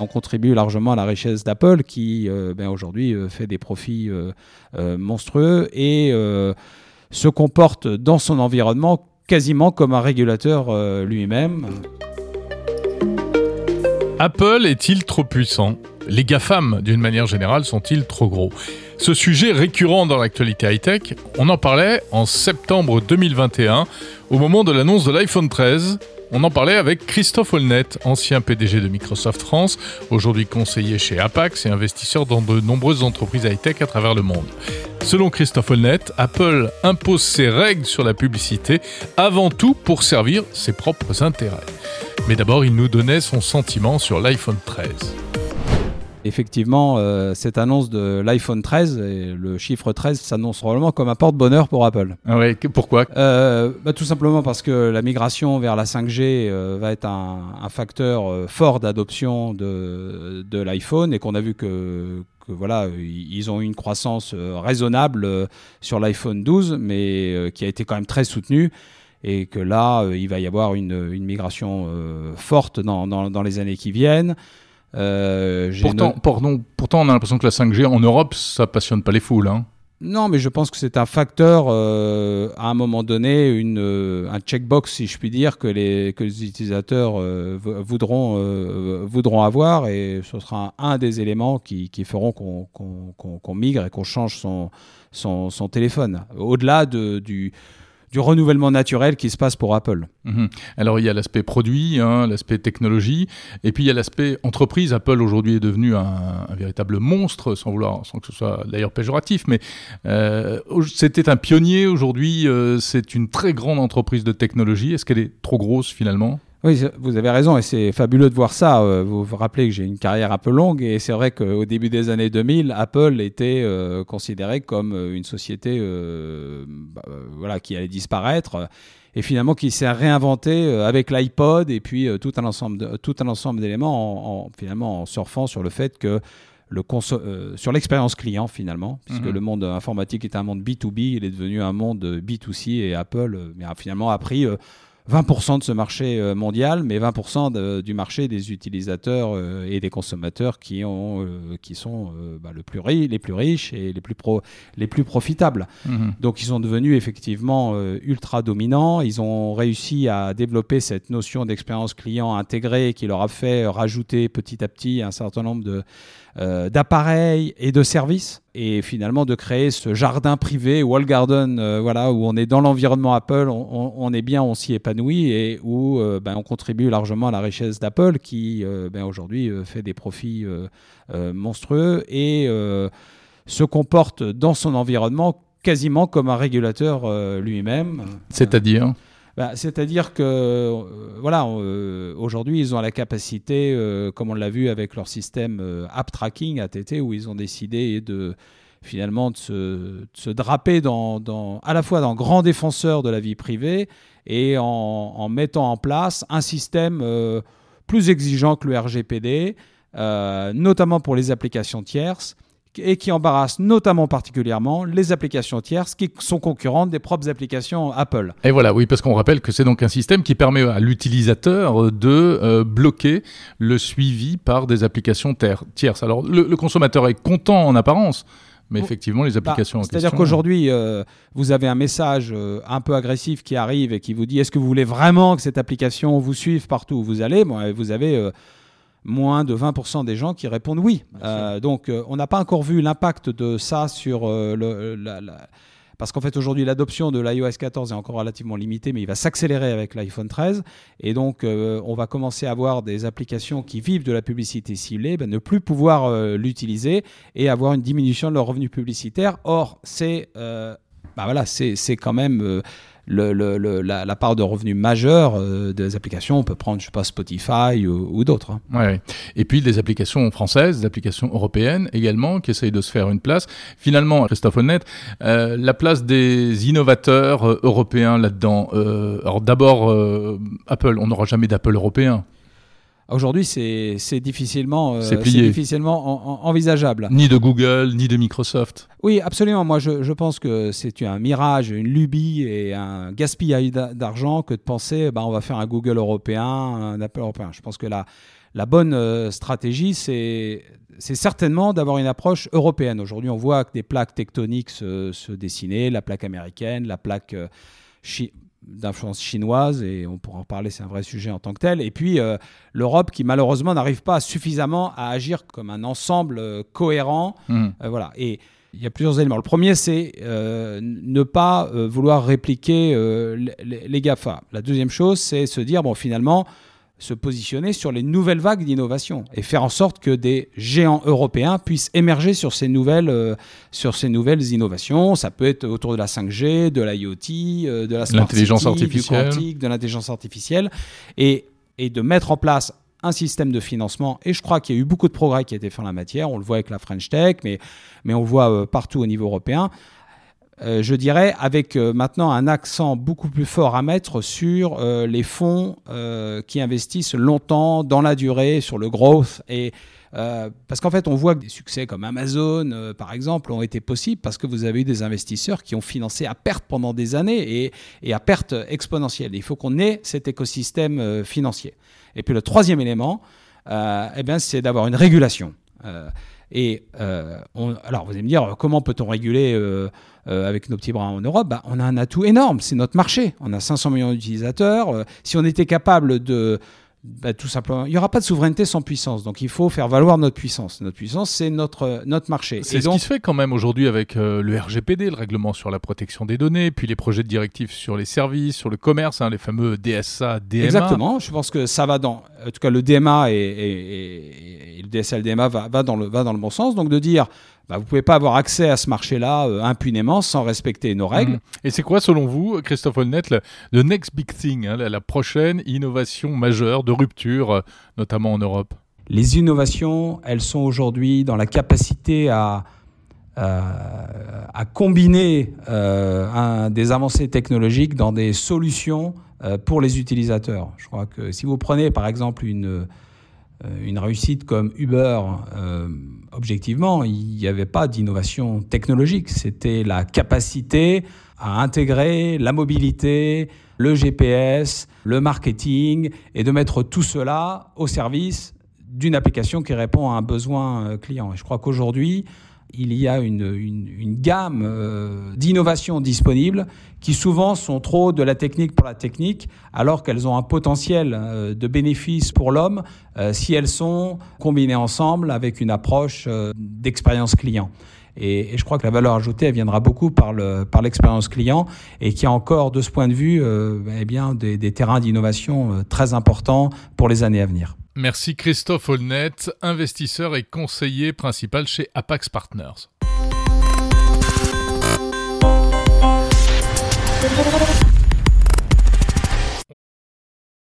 on contribue largement à la richesse d'Apple qui euh, ben, aujourd'hui euh, fait des profits euh, monstrueux et se comporte dans son environnement quasiment comme un régulateur lui-même. Apple est-il trop puissant? Les GAFAM, d'une manière générale, sont-ils trop gros? Ce sujet récurrent dans l'actualité high-tech, on en parlait en septembre 2021, au moment de l'annonce de l'iPhone 13, on en parlait avec Christophe Holnet, ancien PDG de Microsoft France, aujourd'hui conseiller chez Apax et investisseur dans de nombreuses entreprises high-tech à travers le monde. Selon Christophe Holnet, Apple impose ses règles sur la publicité avant tout pour servir ses propres intérêts. Mais d'abord, il nous donnait son sentiment sur l'iPhone 13 effectivement, euh, cette annonce de l'iPhone 13, et le chiffre 13 s'annonce probablement comme un porte-bonheur pour Apple. Ah ouais, pourquoi? Euh, bah, Tout simplement parce que la migration vers la 5G euh, va être un, facteur fort d'adoption de, de l'iPhone et qu'on a vu que, voilà, ils ont eu une croissance raisonnable sur l'iPhone 12, mais qui a été quand même très soutenue et que là, il va y avoir une, migration forte dans, dans, les années qui viennent. Euh, pourtant, pourtant, on a l'impression que la 5G en Europe, ça passionne pas les foules. Hein. Non, mais je pense que c'est un facteur, euh, à un moment donné, une, euh, un checkbox, si je puis dire, que les, que les utilisateurs voudront, voudront avoir, et ce sera un, des éléments qui, qui feront qu'on migre et qu'on change son, son, son téléphone. Au-delà de, du, du renouvellement naturel qui se passe pour Apple. Mhm. Alors il y a l'aspect produit, hein, l'aspect technologie, et puis il y a l'aspect entreprise. Apple aujourd'hui est devenu un, véritable monstre, sans vouloir, sans que ce soit d'ailleurs péjoratif, mais euh, c'était un pionnier. Aujourd'hui, euh, c'est une très grande entreprise de technologie. Est-ce qu'elle est trop grosse finalement? Oui, vous avez raison et c'est fabuleux de voir ça. Euh, vous vous rappelez que j'ai une carrière un peu longue et c'est vrai qu'au début des années 2000, Apple était euh, considéré comme euh, une société bah, voilà, qui allait disparaître et finalement qui s'est réinventé avec l'iPod et puis tout un ensemble tout un ensemble d'éléments en, finalement en surfant sur le fait que le sur l'expérience client finalement, puisque mhm. le monde informatique est un monde B2B, il est devenu un monde B2C et Apple a finalement appris 20% de ce marché euh, mondial, mais 20% du marché des utilisateurs euh, et des consommateurs qui, ont, euh, qui sont bah, le plus les plus riches et les plus, pro les plus profitables. Mhm. Donc ils sont devenus effectivement ultra dominants. Ils ont réussi à développer cette notion d'expérience client intégrée qui leur a fait rajouter petit à petit un certain nombre de euh, d'appareils et de services et finalement de créer ce jardin privé Wall Garden euh, voilà où on est dans l'environnement Apple on, est bien on s'y épanouit et où euh, ben, on contribue largement à la richesse d'Apple qui ben, aujourd'hui fait des profits monstrueux et se comporte dans son environnement quasiment comme un régulateur lui-même. C'est-à-dire? Bah, c'est-à-dire que, euh, voilà, euh, aujourd'hui, ils ont la capacité, euh, comme on l'a vu avec leur système App Tracking, ATT, où ils ont décidé de finalement de se, draper dans, à la fois dans grand défenseur de la vie privée et en, mettant en place un système plus exigeant que le RGPD, notamment pour les applications tierces et qui embarrasse notamment particulièrement les applications tierces qui sont concurrentes des propres applications Apple. Et voilà, oui, parce qu'on rappelle que c'est donc un système qui permet à l'utilisateur de euh, bloquer le suivi par des applications tierces. Alors le, consommateur est content en apparence. Mais effectivement, les bah, applications. C'est-à-dire qu'aujourd'hui, euh, vous avez un message euh, un peu agressif qui arrive et qui vous dit est-ce que vous voulez vraiment que cette application vous suive partout où vous allez? Bon, Vous avez moins de 20% des gens qui répondent oui. Euh, donc euh, on n'a pas encore vu l'impact de ça sur euh, le, la, parce qu'en fait aujourd'hui l'adoption de l'iOS 14 est encore relativement limitée, mais il va s'accélérer avec l'iPhone 13, et donc on va commencer à avoir des applications qui vivent de la publicité ciblée, ben, ne plus pouvoir l'utiliser et avoir une diminution de leurs revenus publicitaires. Or c'est bah voilà, c'est quand même le, la, part de revenus majeurs euh, des applications. On peut prendre, je sais pas, Spotify ou, d'autres. Hein. Ouais, Et puis des applications françaises, des applications européennes également, qui essayent de se faire une place. Finalement, Christophe Honnête, euh, la place des innovateurs euh, européens là-dedans. alors d'abord, Apple, on n'aura jamais d'Apple européen. Aujourd'hui, c'est difficilement, euh, difficilement envisageable. Ni de Google, ni de Microsoft. Oui, absolument. Moi, je, je pense que c'est un mirage, une lubie et un gaspillage d'argent que de penser, bah, on va faire un Google européen, un Apple européen. Je pense que la, la bonne euh, stratégie, c'est certainement d'avoir une approche européenne. Aujourd'hui, on voit que des plaques tectoniques se, se dessiner, la plaque américaine, la plaque euh, d'influence chinoise, et on pourra en parler, c'est un vrai sujet en tant que tel. Et puis euh, l'Europe qui malheureusement n'arrive pas suffisamment à agir comme un ensemble euh, cohérent. Mmh. Euh, voilà. Et il y a plusieurs éléments. Le premier, c'est ne pas vouloir répliquer les, les, GAFA. La deuxième chose, c'est se dire, bon, finalement, se positionner sur les nouvelles vagues d'innovation et faire en sorte que des géants européens puissent émerger sur ces nouvelles, euh, sur ces nouvelles innovations. Ça peut être autour de la 5G, de l'IoT, euh, de la l'intelligence artificielle, du quantique, de l'intelligence artificielle, et, et de mettre en place un système de financement. Et je crois qu'il y a eu beaucoup de progrès qui a été fait en la matière. On le voit avec la French Tech, mais, mais on le voit euh, partout au niveau européen. Euh, je dirais, avec euh, maintenant un accent beaucoup plus fort à mettre sur euh, les fonds qui investissent longtemps dans la durée, sur le growth. Et, parce qu'en fait, on voit que des succès comme Amazon, par exemple, ont été possibles parce que vous avez eu des investisseurs qui ont financé à perte pendant des années et, et à perte exponentielle. Il faut qu'on ait cet écosystème financier. Et puis le troisième élément, eh c'est d'avoir une régulation. Et euh, alors, vous allez me dire, comment peut-on réguler euh, euh, avec nos petits bras en Europe? Bah, On a un atout énorme, c'est notre marché. On a 500 millions d'utilisateurs. si on était capable de, bah, tout simplement, il n'y aura pas de souveraineté sans puissance. Donc il faut faire valoir notre puissance. Notre puissance, c'est notre, notre marché. C'est ce qui se fait quand même aujourd'hui avec euh, le RGPD, le règlement sur la protection des données, puis les projets de directive sur les services, sur le commerce, hein, les fameux DSA, DMA. Exactement. Je pense que ça va dans. En tout cas, le DMA et, le DSA, le DMA va, va, dans le, va dans le bon sens. Donc de dire bah, vous ne pouvez pas avoir accès à ce marché-là euh, impunément sans respecter nos règles. Mmh. Et c'est quoi, selon vous, Christophe Holnet, le, next big thing, hein, la, prochaine innovation majeure de rupture, euh, notamment en Europe? Les innovations, elles sont aujourd'hui dans la capacité à, euh, à combiner des avancées technologiques dans des solutions pour les utilisateurs. Je crois que si vous prenez par exemple une une réussite comme Uber, euh, objectivement, il n'y avait pas d'innovation technologique. C'était la capacité à intégrer la mobilité, le GPS, le marketing, et de mettre tout cela au service d'une application qui répond à un besoin euh, client. Et je crois qu'aujourd'hui, il y a une, une, gamme euh, d'innovations disponibles qui souvent sont trop de la technique pour la technique, alors qu'elles ont un potentiel euh, de bénéfice pour l'homme euh, si elles sont combinées ensemble avec une approche d'expérience client. Et, je crois que la valeur ajoutée, elle viendra beaucoup par, le, par l'expérience client et qui a encore, de ce point de vue, eh bien, des, des terrains d'innovation très importants pour les années à venir. Merci Christophe Holnet, investisseur et conseiller principal chez Apax Partners.